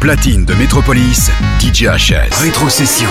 platine de Metropolis, DJ HS. Rétrocession.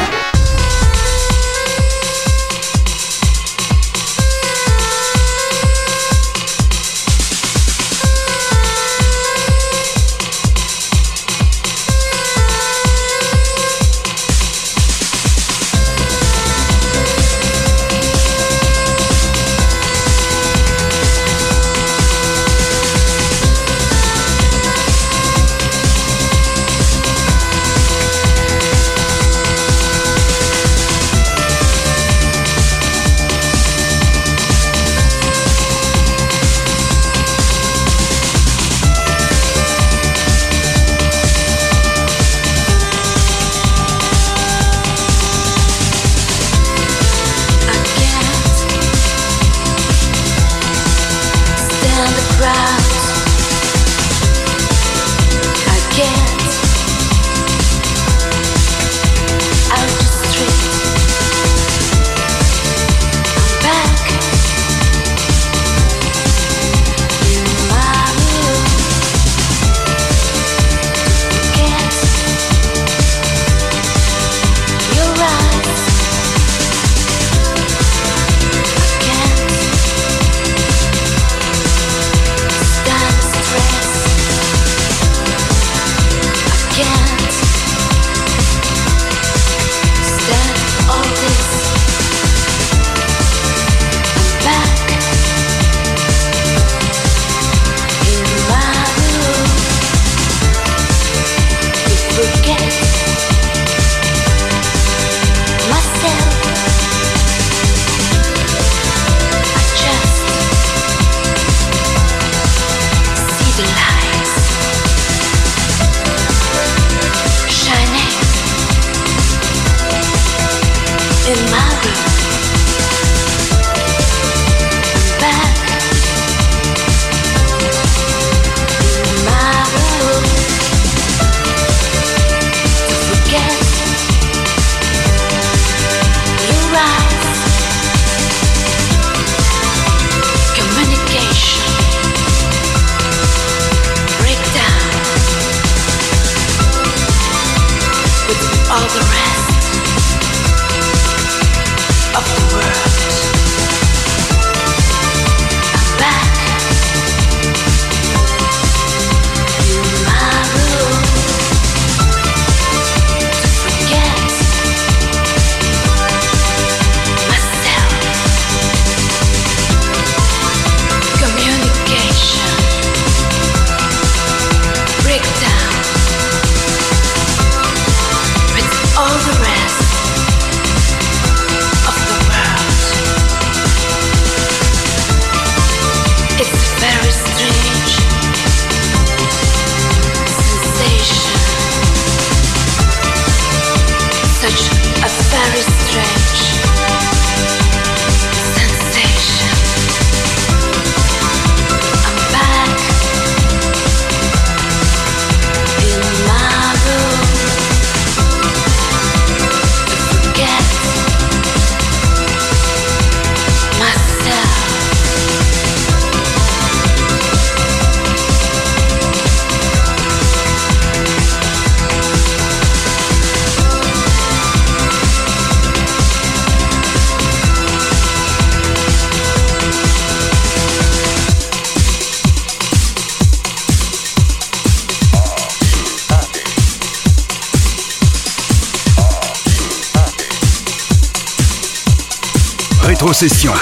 Rétrocession.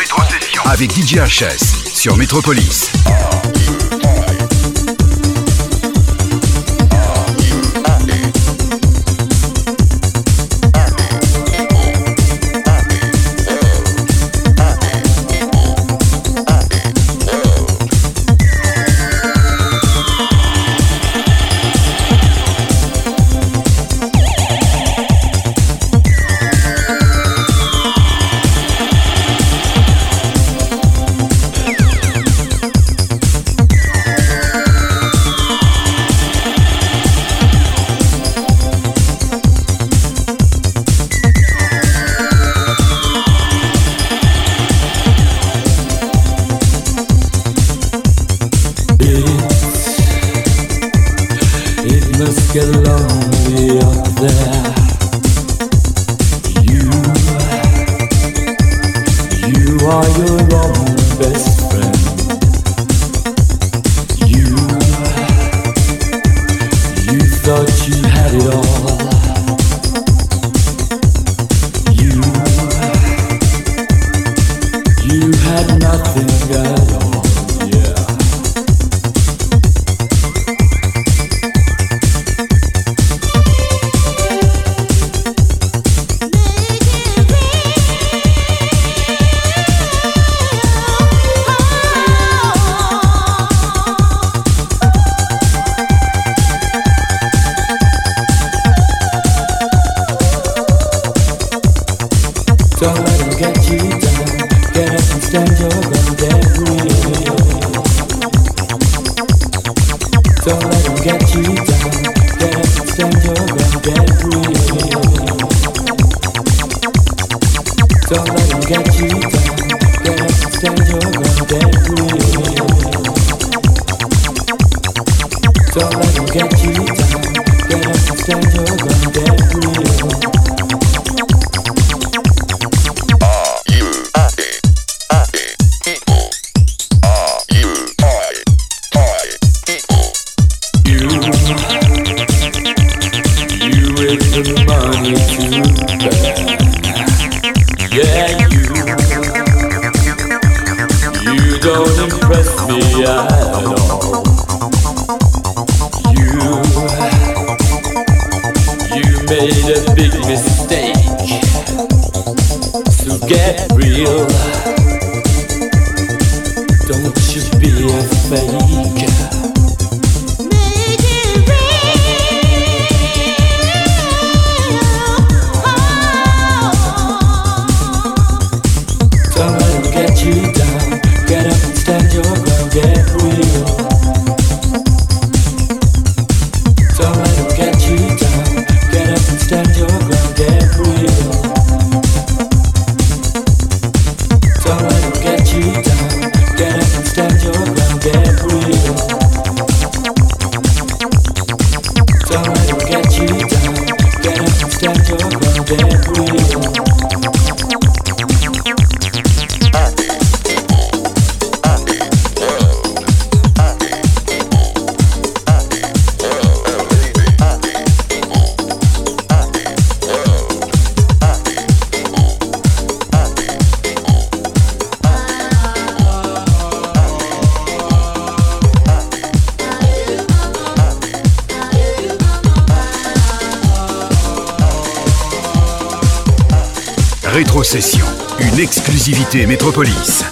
Avec DJ HS sur Métropolis. Une exclusivité Métropolis.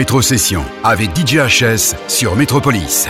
Rétrocession avec DJHS sur Métropolis.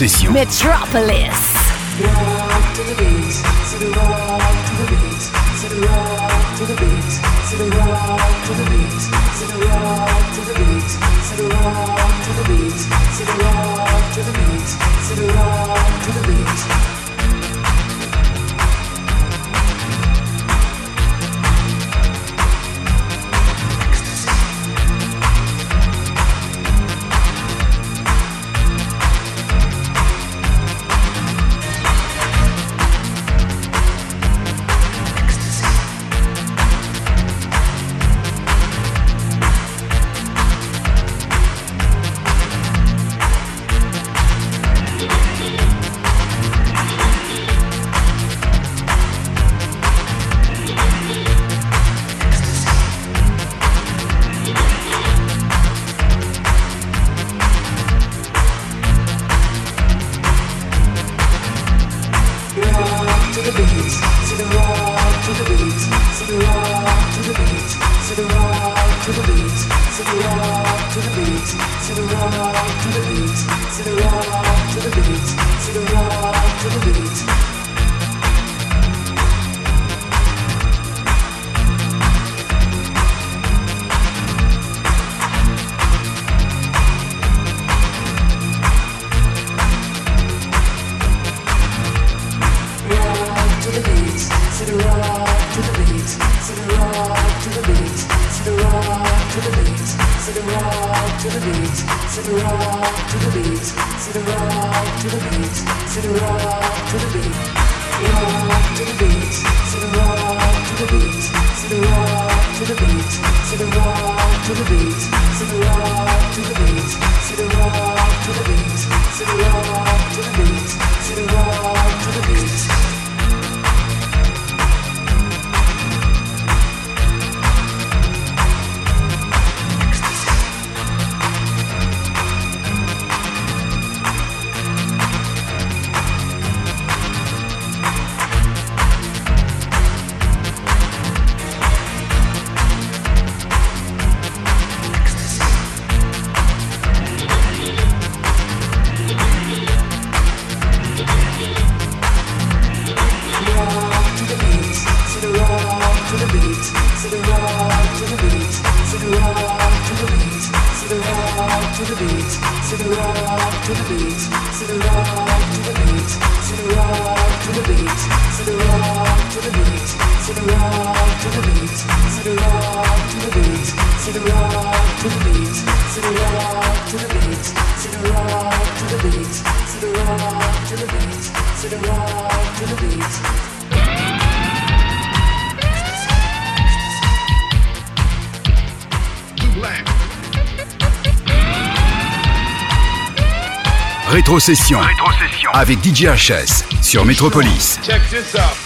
Rétrocession. Metropolis. Rétrocession. Rétrocession. Avec DJ HS sur Métropolis. Check this out.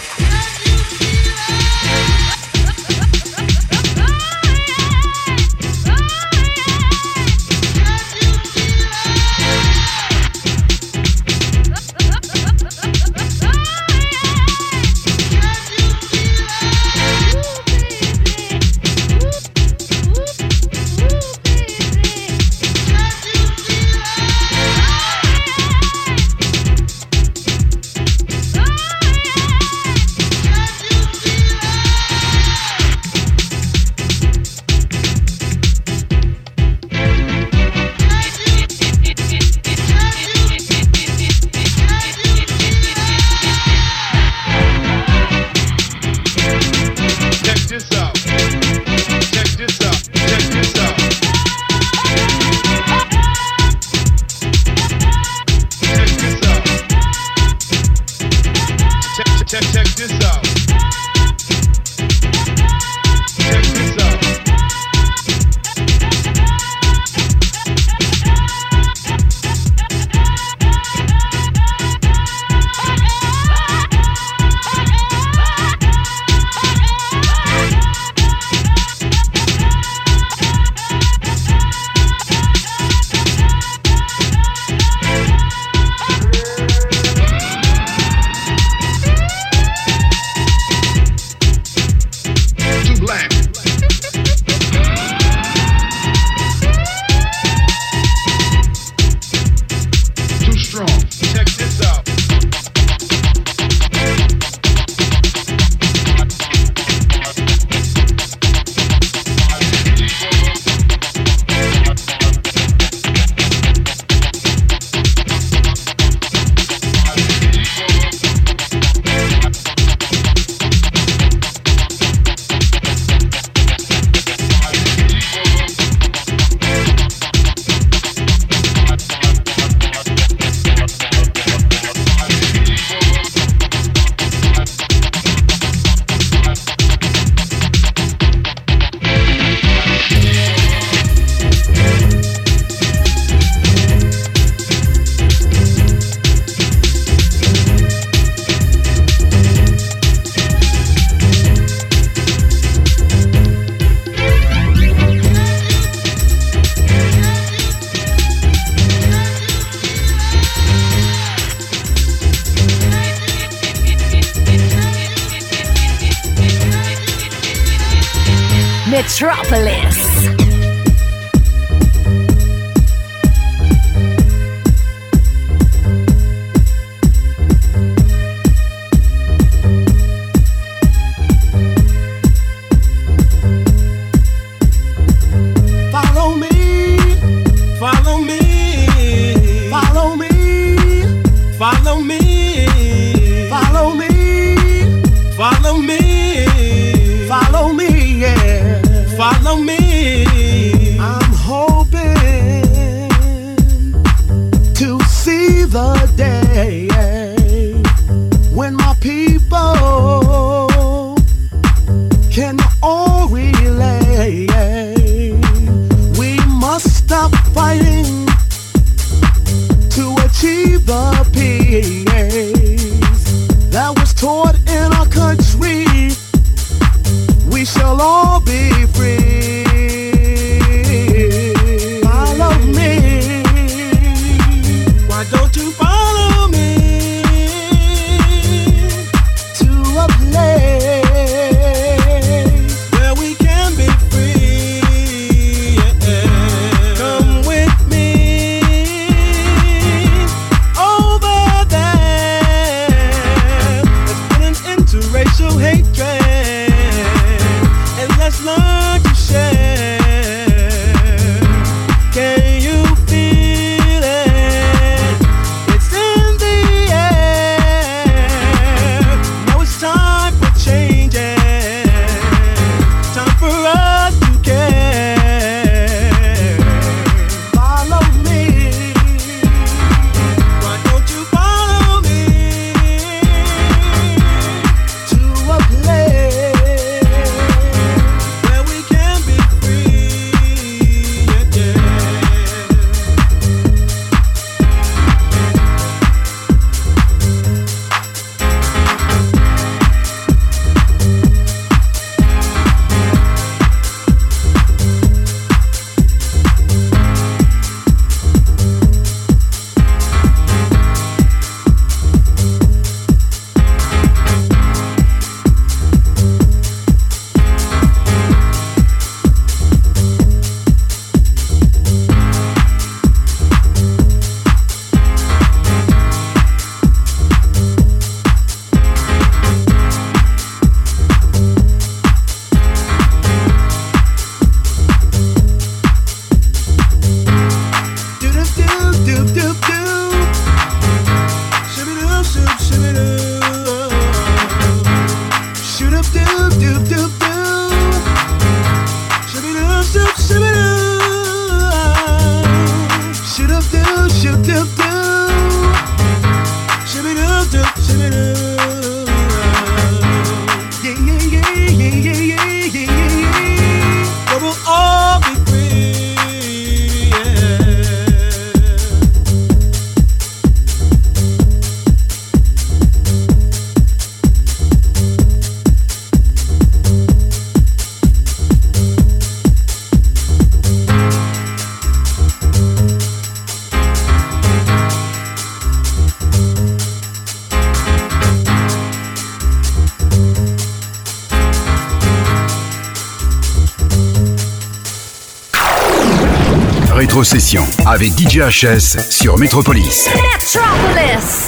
Avec DJ HS sur Metropolis. Metropolis.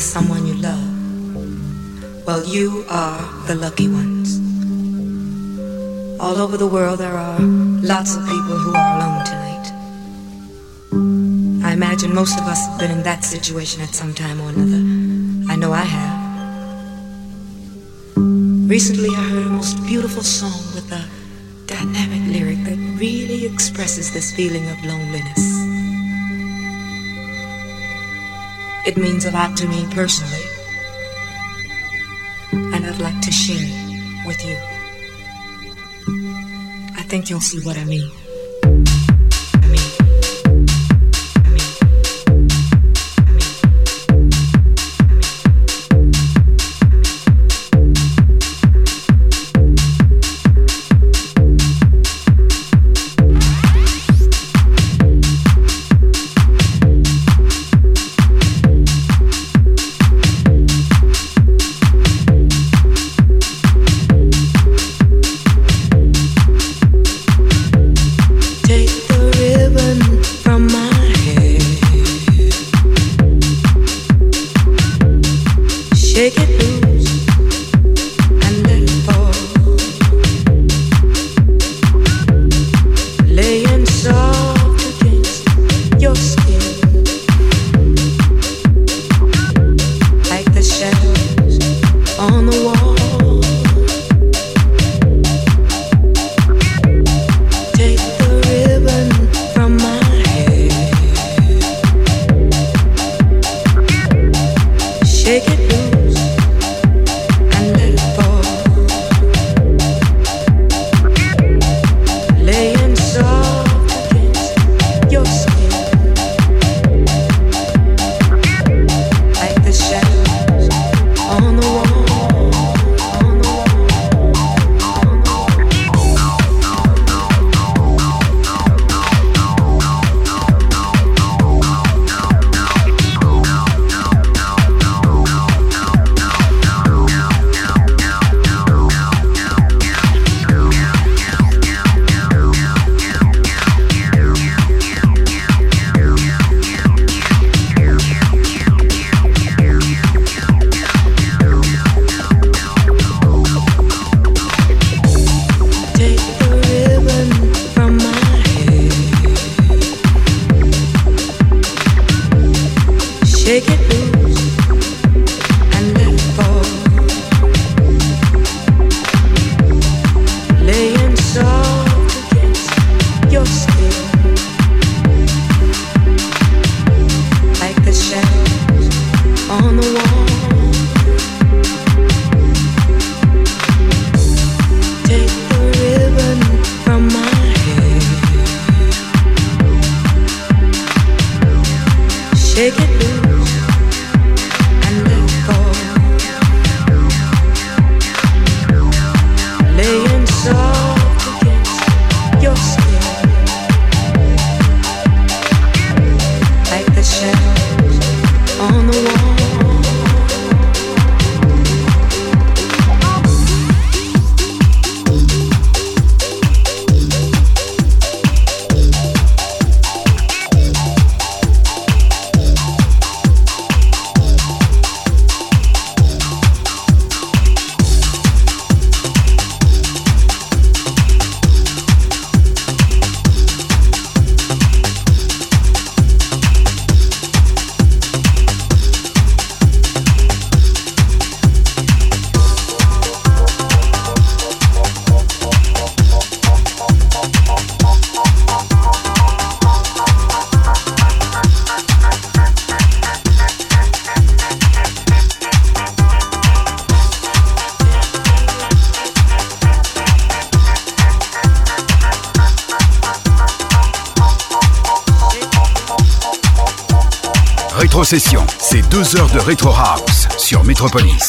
With someone you love. Well, you are the lucky ones. All over the world, there are lots of people who are alone tonight. I imagine most of us have been in that situation at some time or another. I know I have. Recently, I heard a most beautiful song with a dynamic lyric that really expresses this feeling of loneliness. It means a lot to me personally, and I'd like to share it with you. I think you'll see what I mean. C'est deux heures de Retro House sur Metropolis.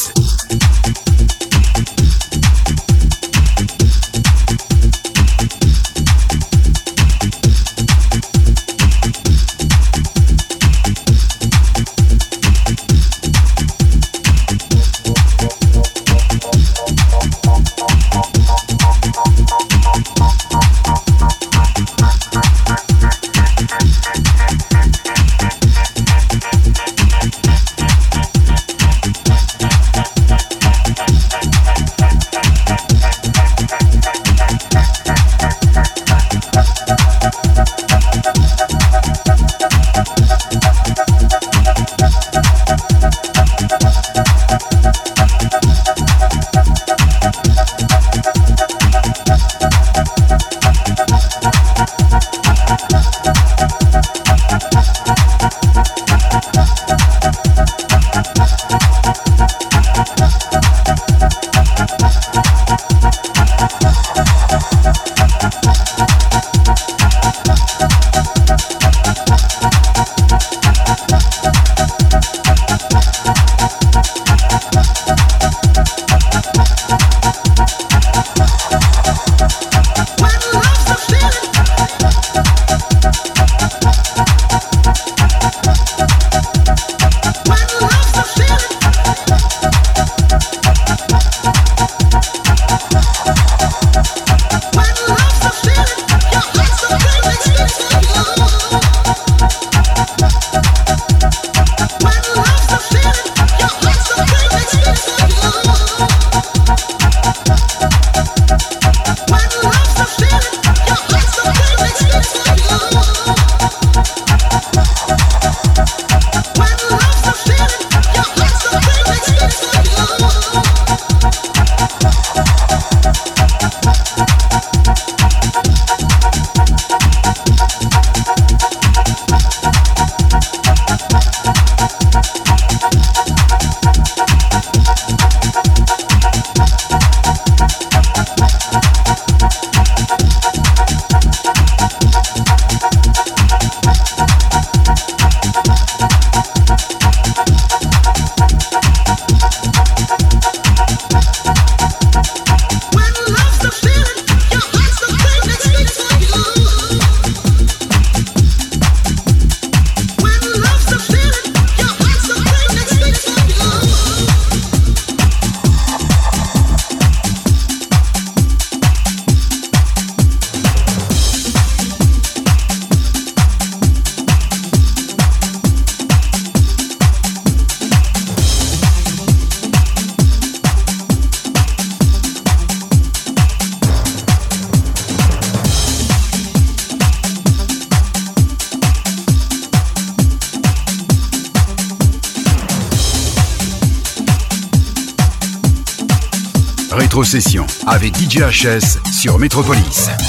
VHS sur Métropolis.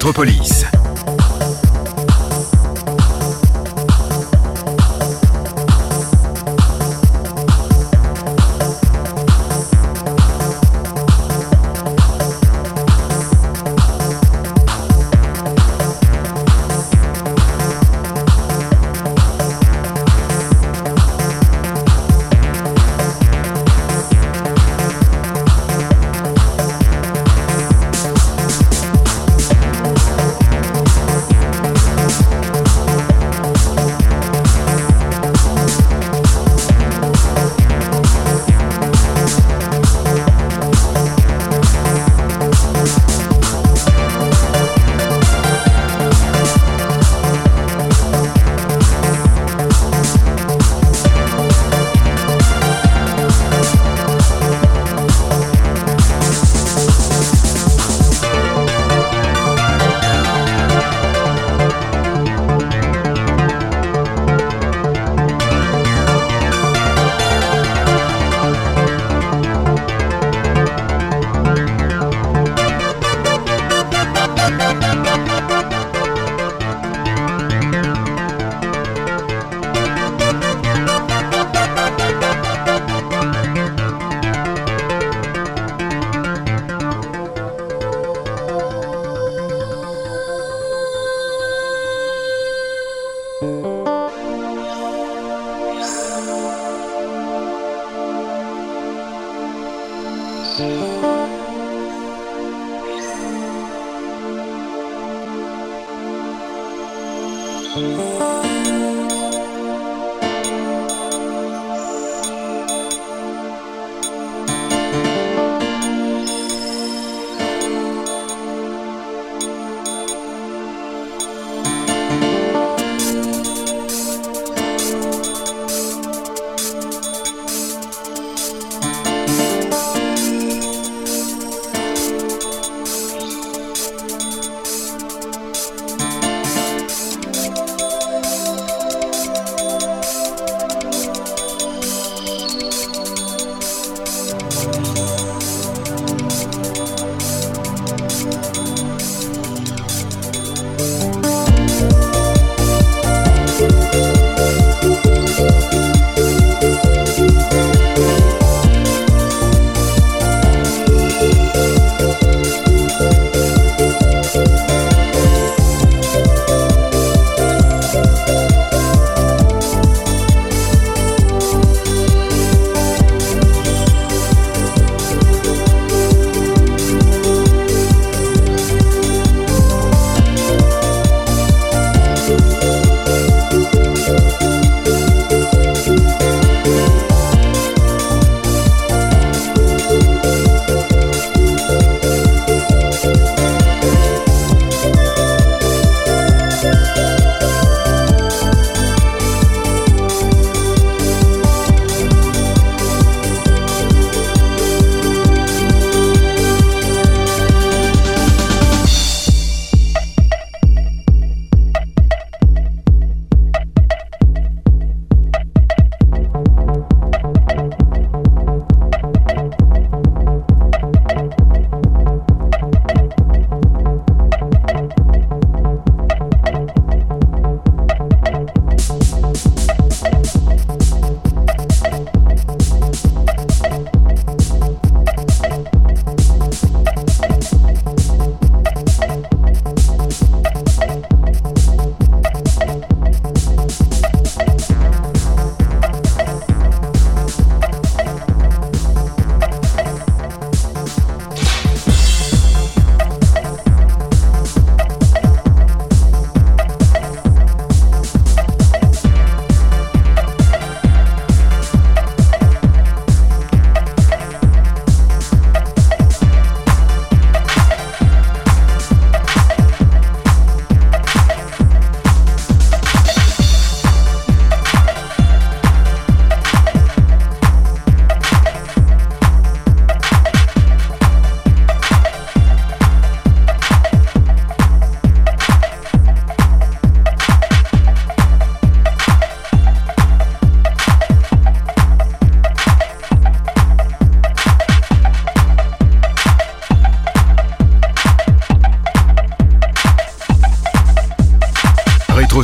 Métropolis.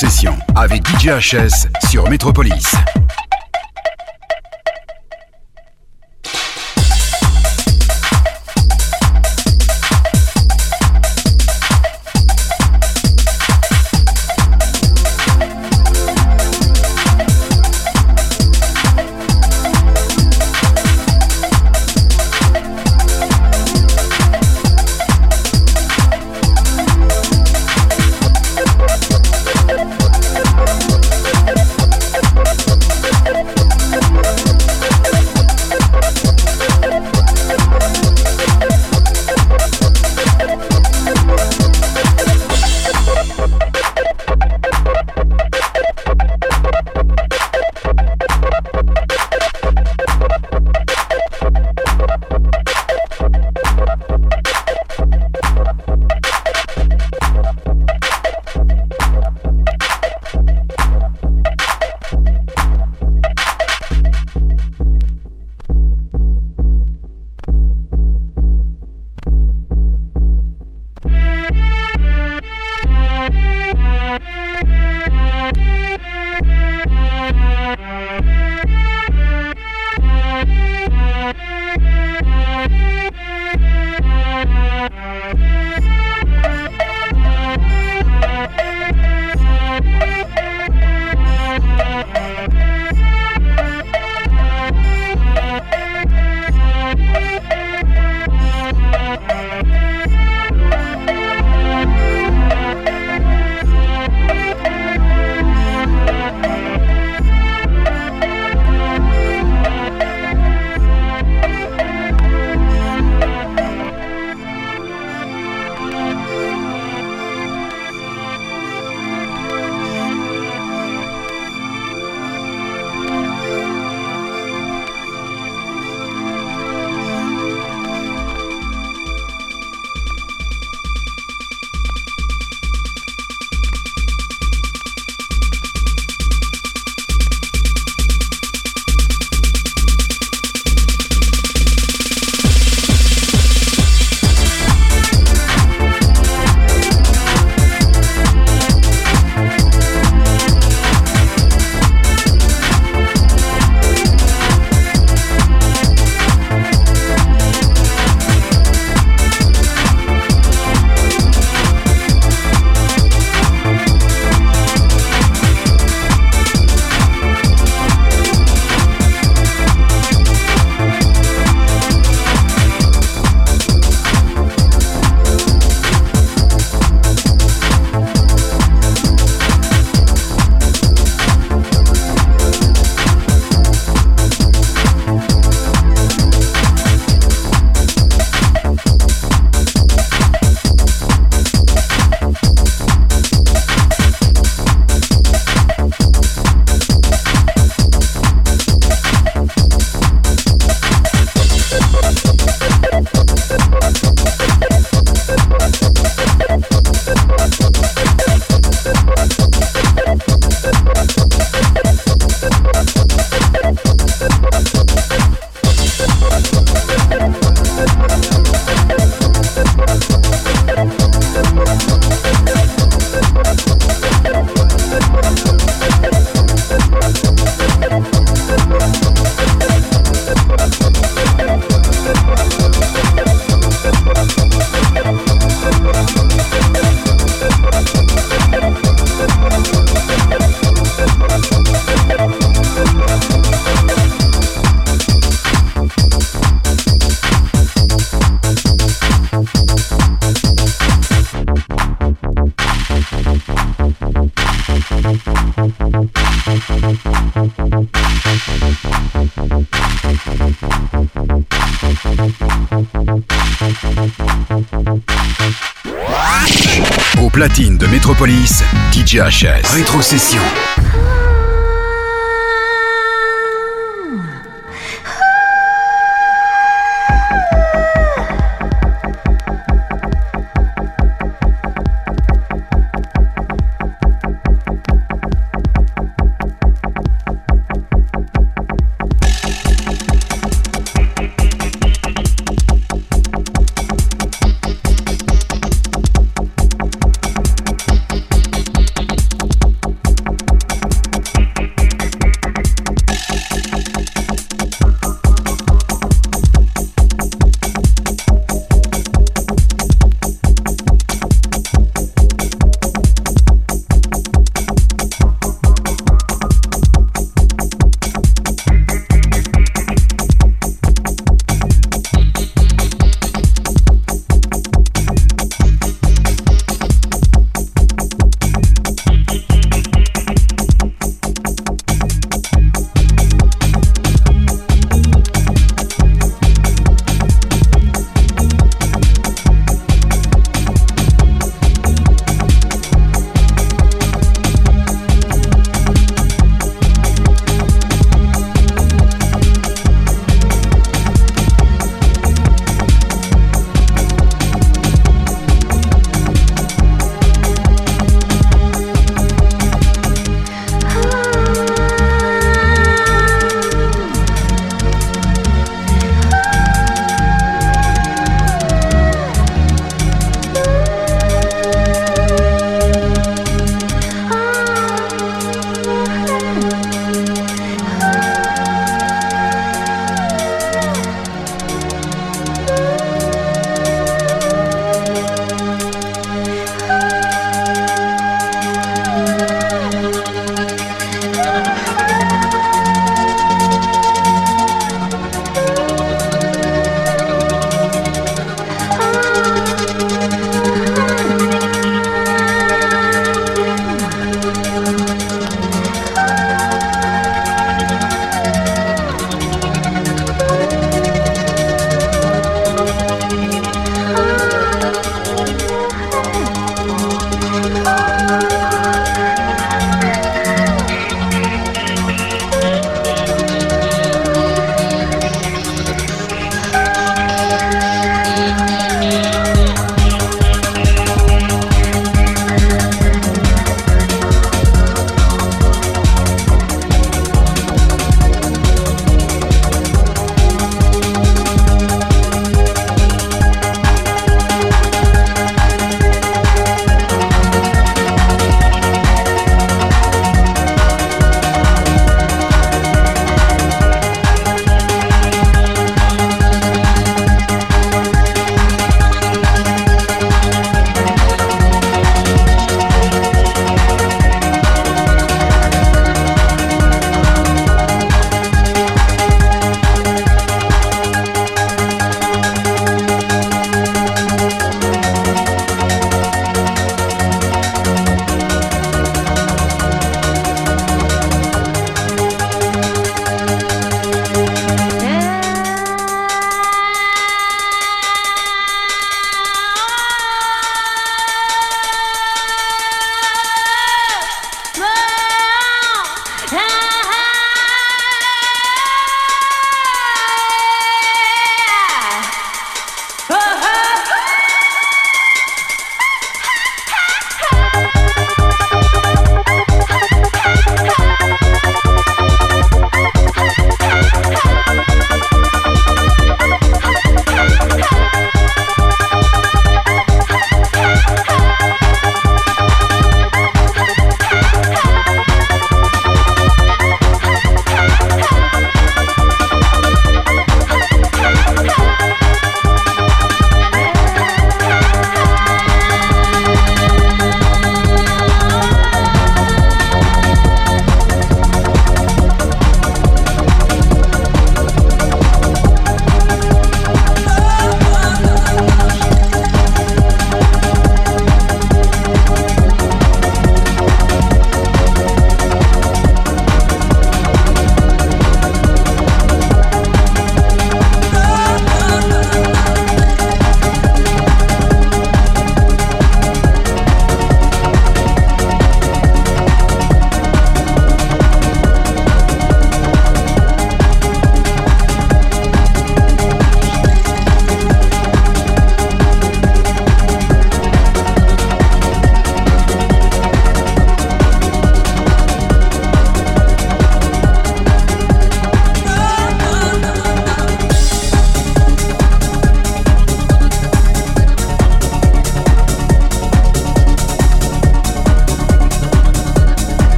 session avec DJHS sur Métropolis. Metropolis, DJ HS. Rétrocession.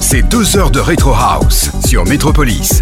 C'est deux heures de rétro house sur Metropolis.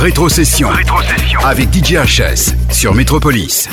Rétrocession. Rétrocession. Avec DJ HS sur Métropolis.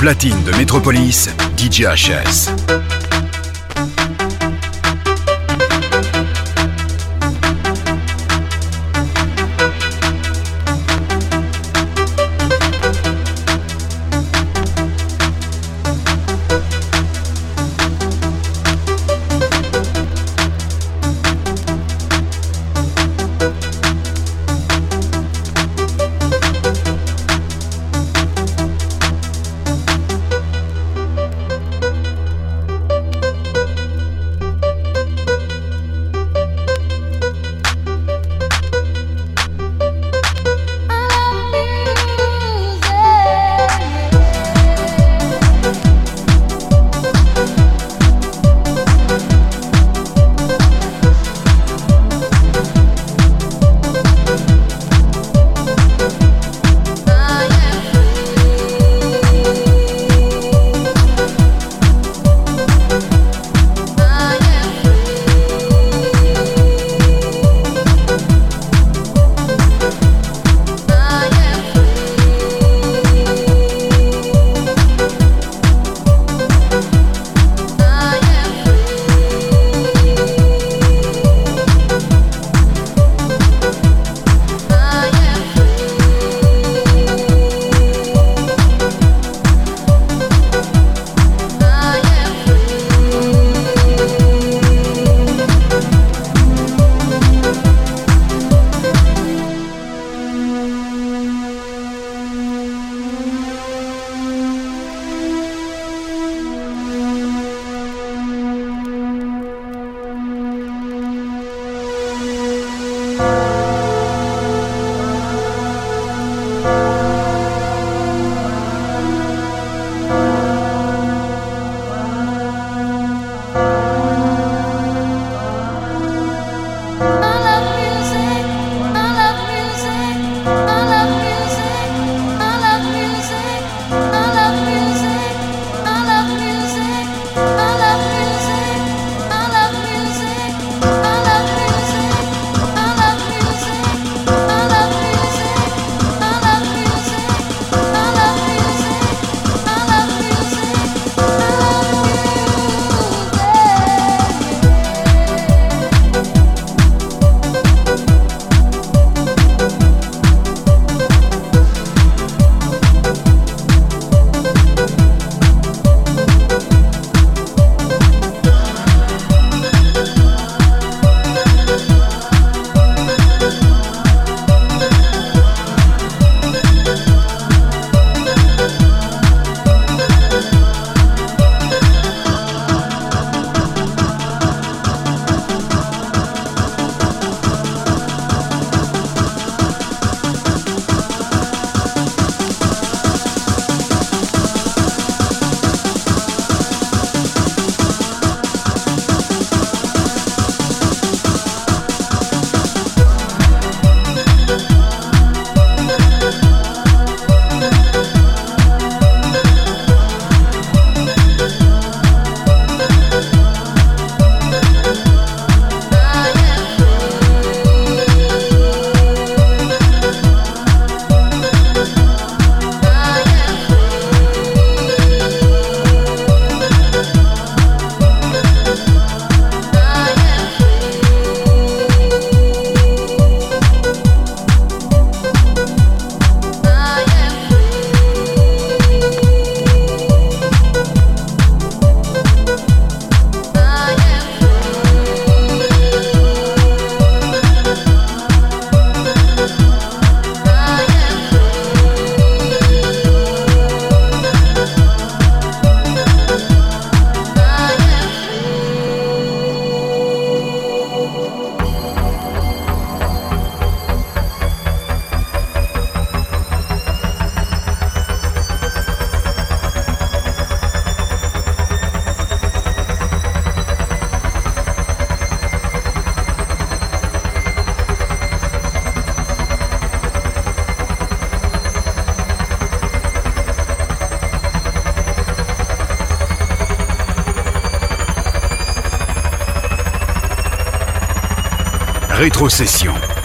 Platine de Metropolis, DJ HS.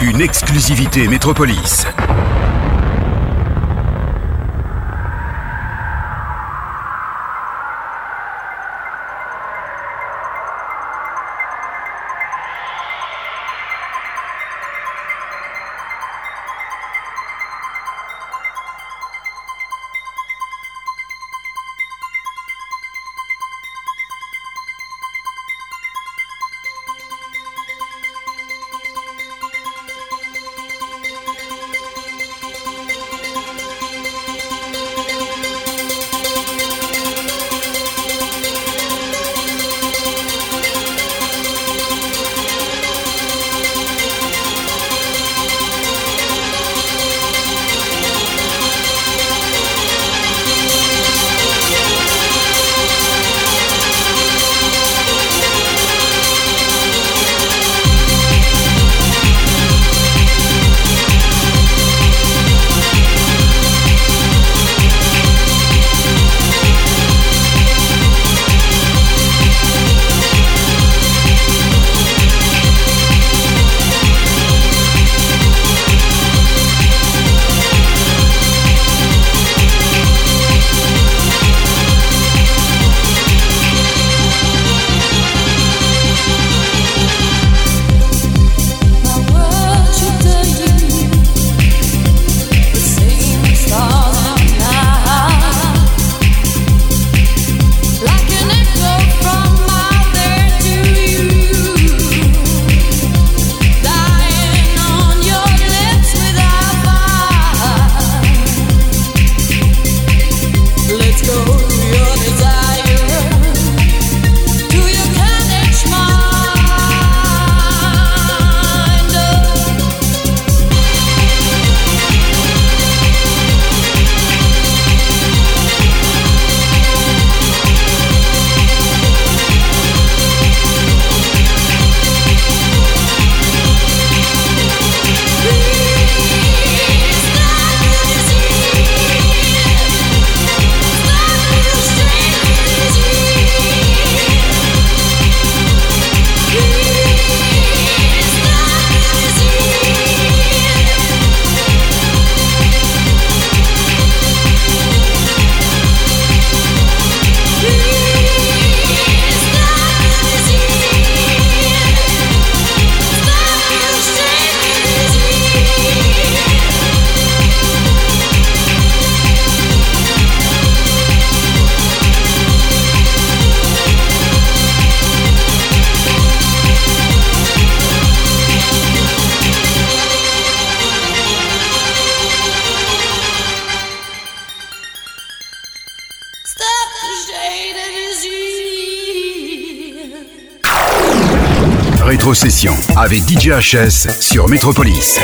Une exclusivité Métropolis. DJ HS sur Metropolis.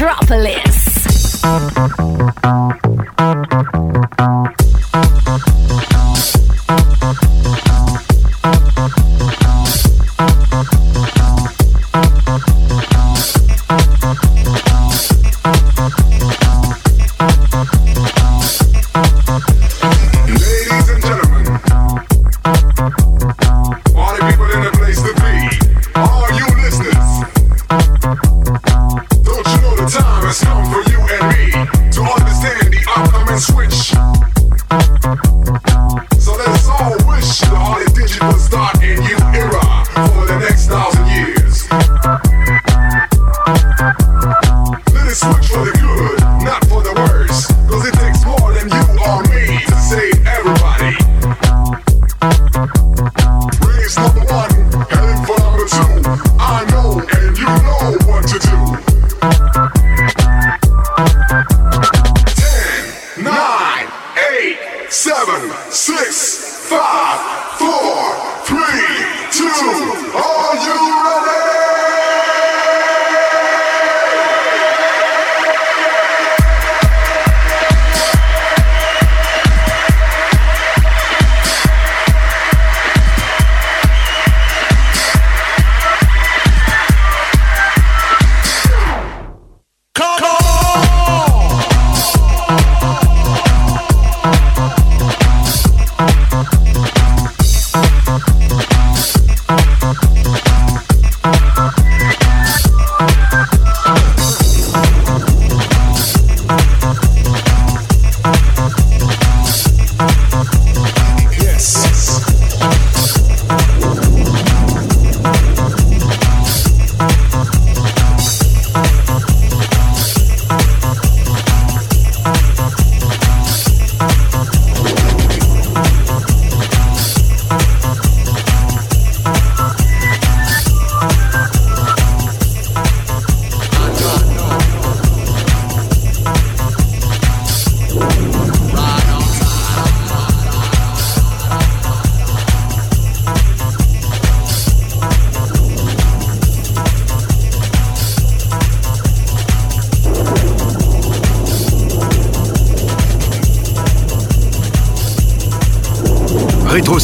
Metropolis.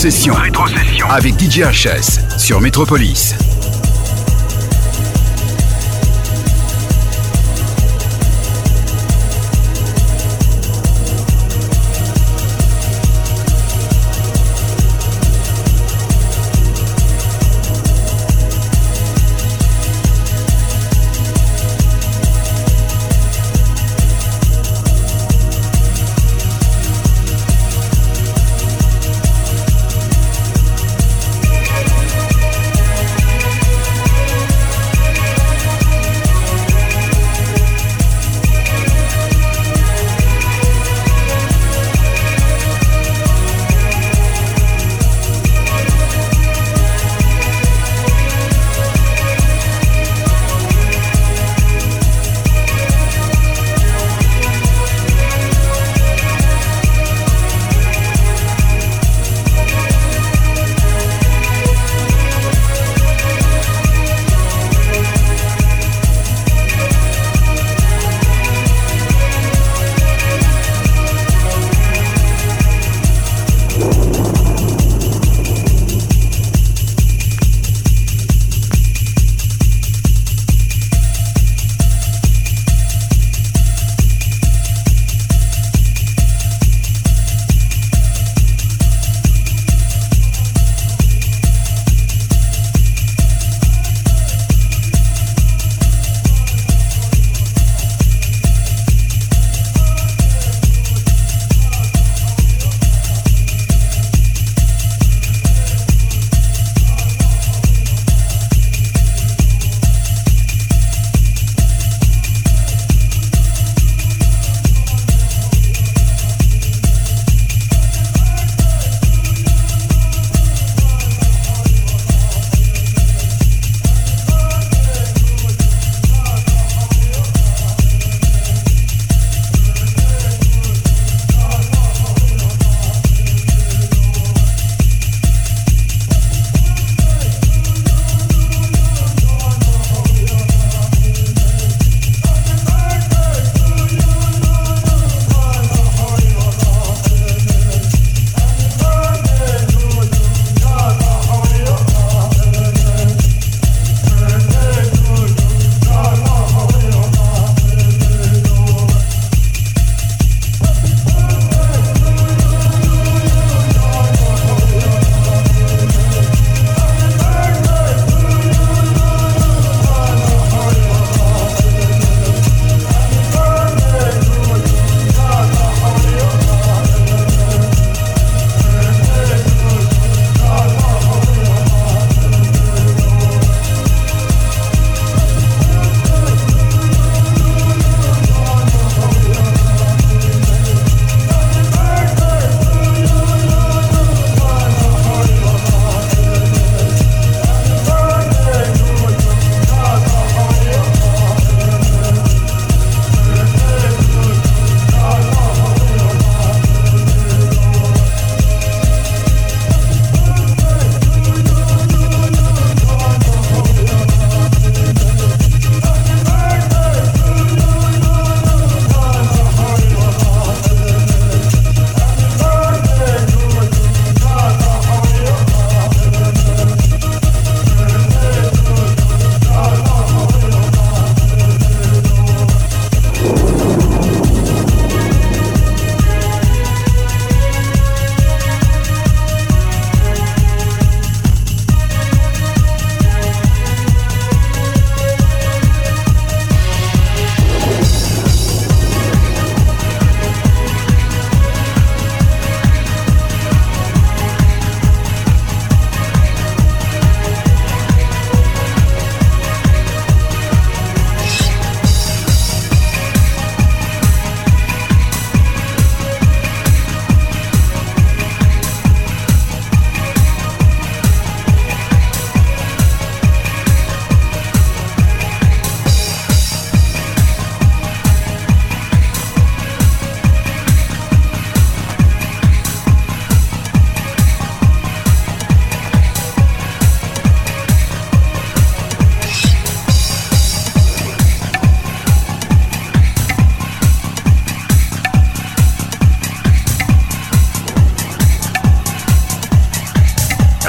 Rétrocession. Avec DJ HS sur Métropolis.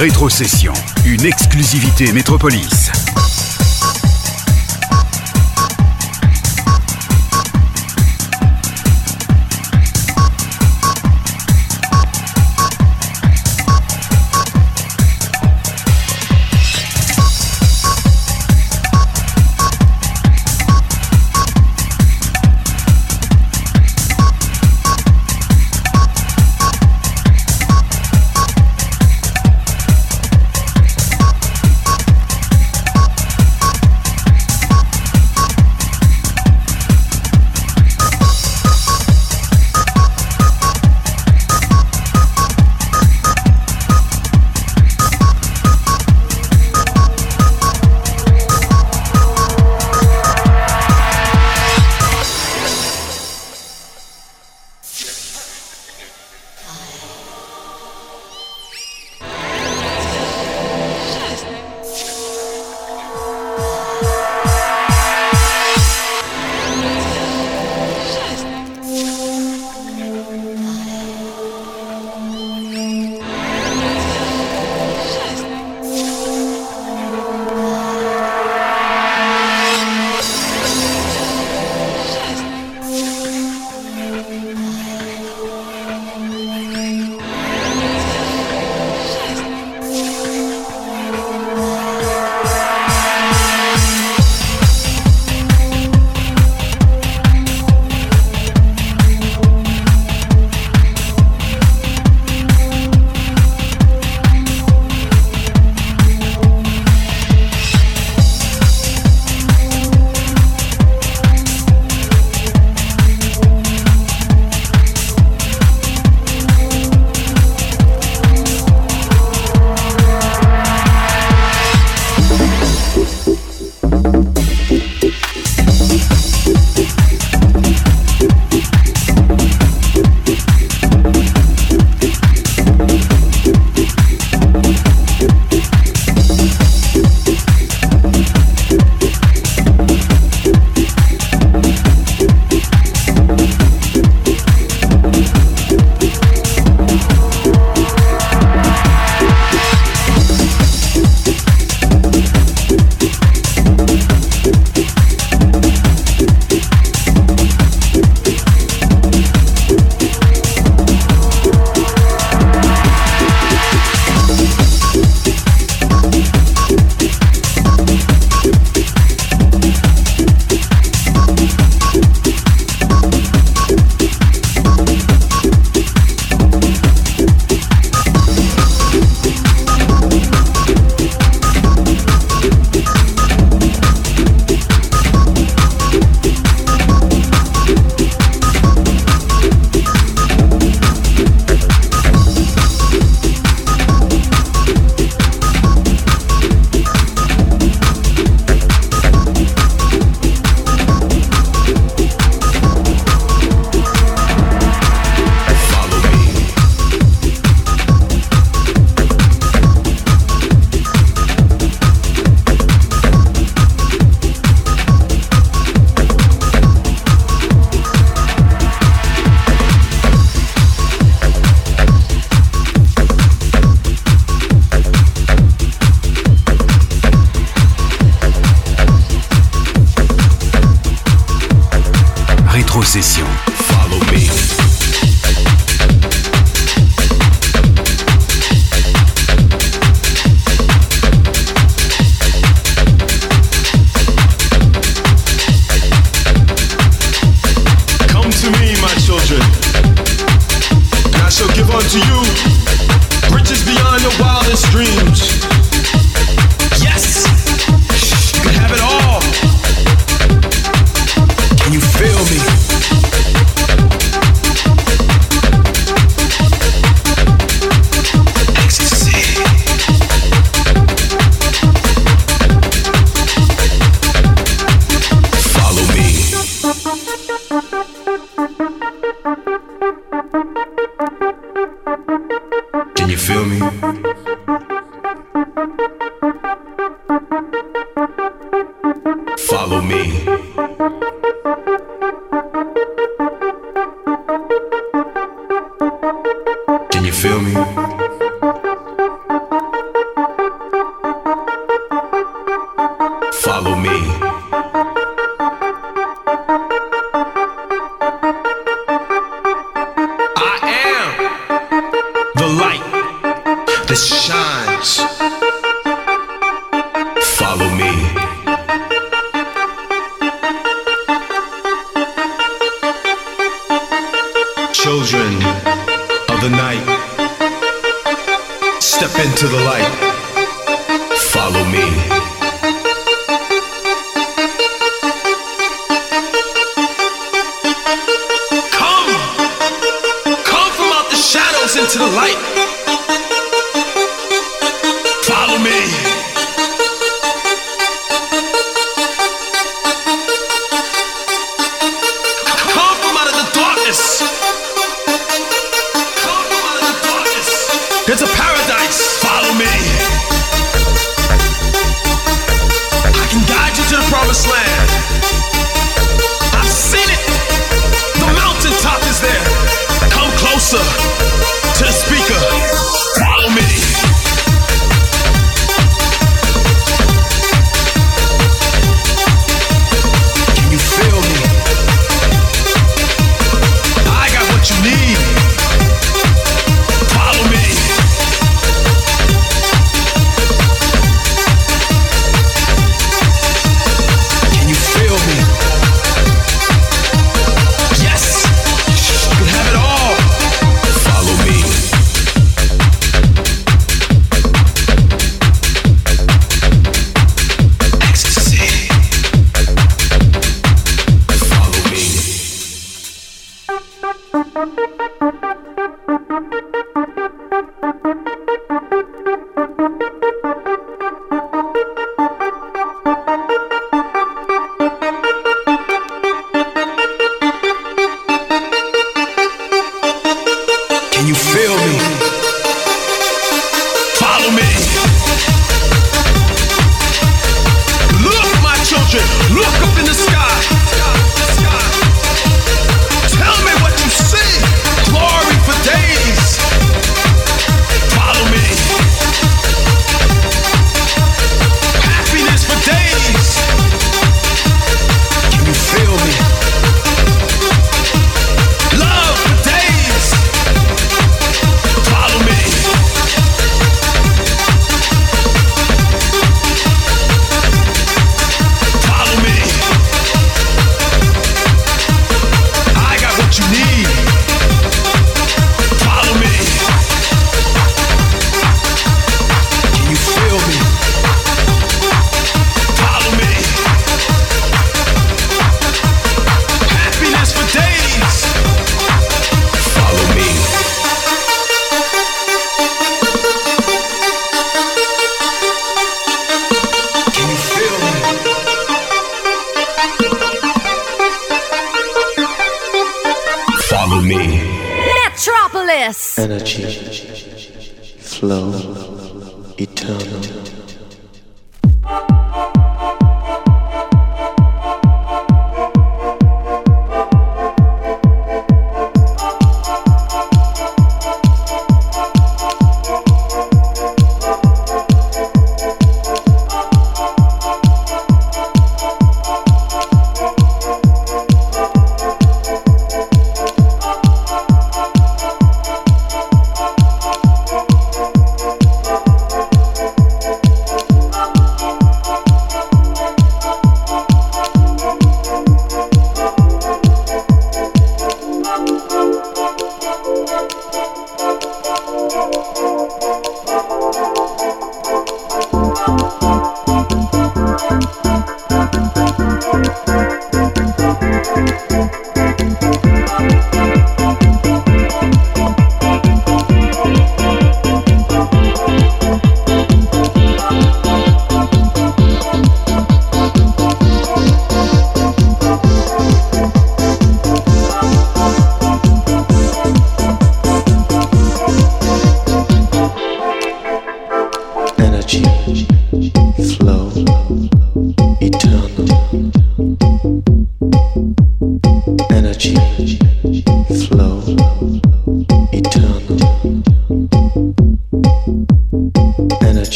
Rétrocession, une exclusivité Métropolis.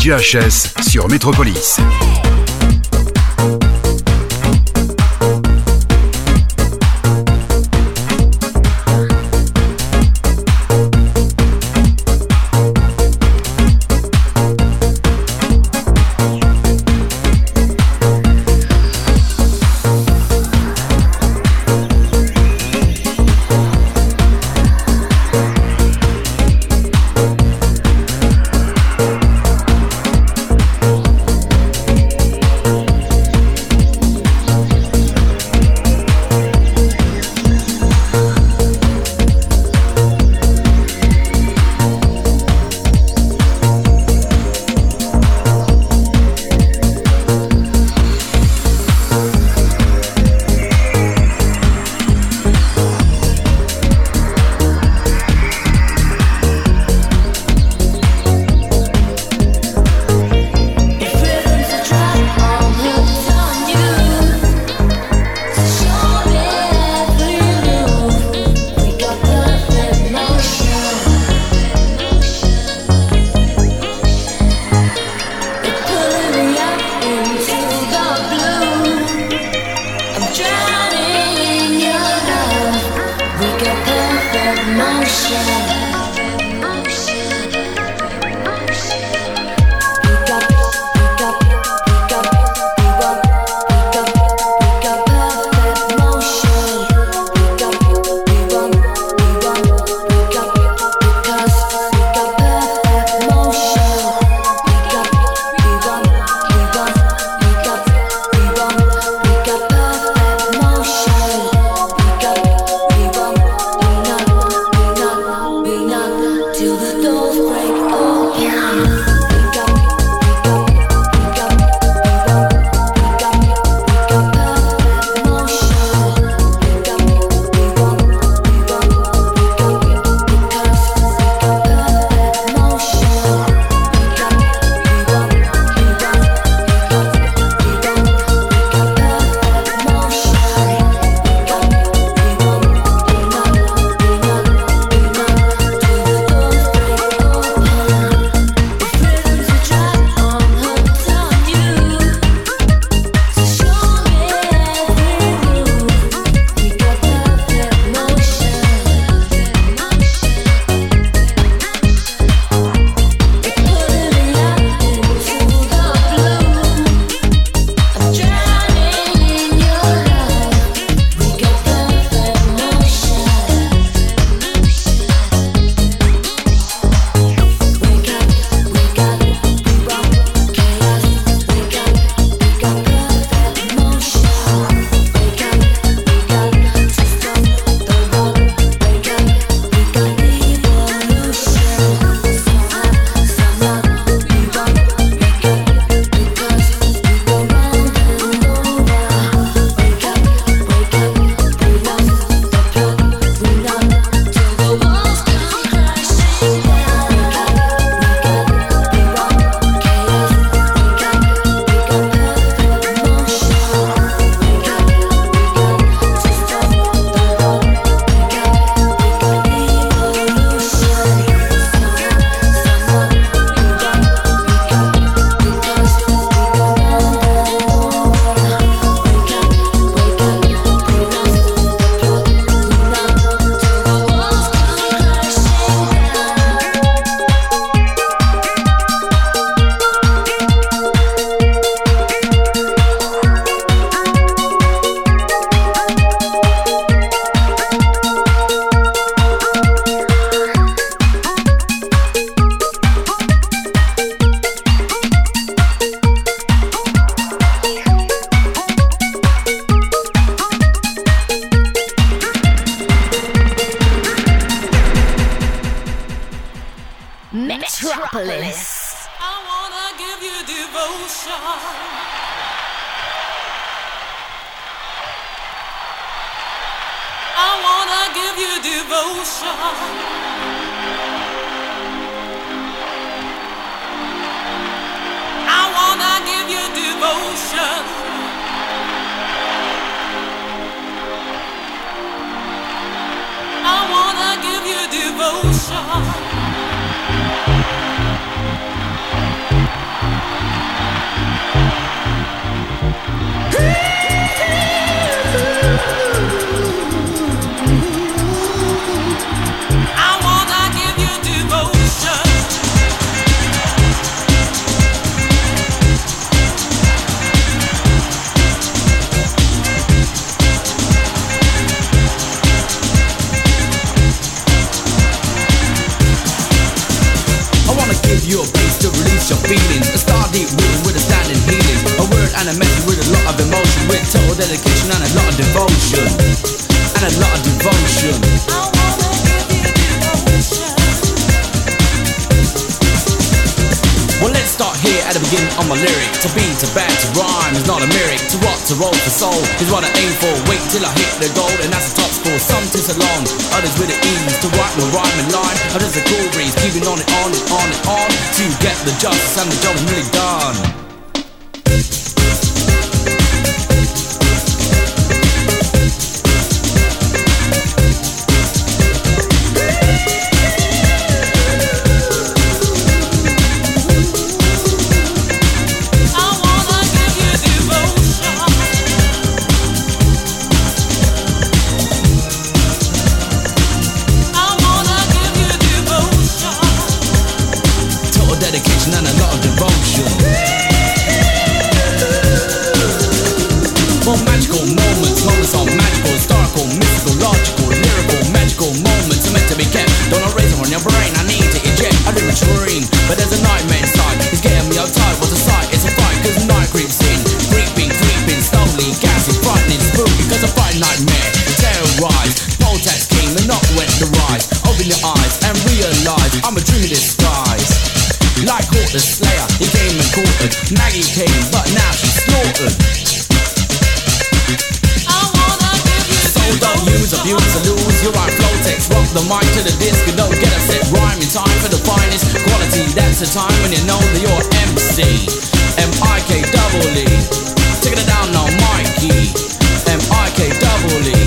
DJHS sur Métropolis. Others with the ease. To write my rhyme line, others a cool breeze. Keeping on and on and on and on to get the justice, and the job is really done. It's a little bit more. So don't use abuse to lose. You're I'm floating, swap the mic to the disc. You don't get a set rhyme in time for the finest quality. That's the time when you know that you're MC. M-I-K double E. Take it down now, Mikey. M-I-K double E.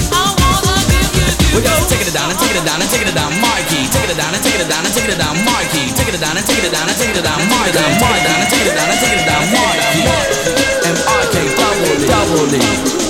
We're just taking it down and taking it down and taking it down, Mikey. Taking it down and taking it down and taking it down, Mikey. It down and taking it down and taking it down, Mikey. Down, Mikey. Down and taking it down and taking it down, Mikey. M-I-K double E. Double E. with a lot of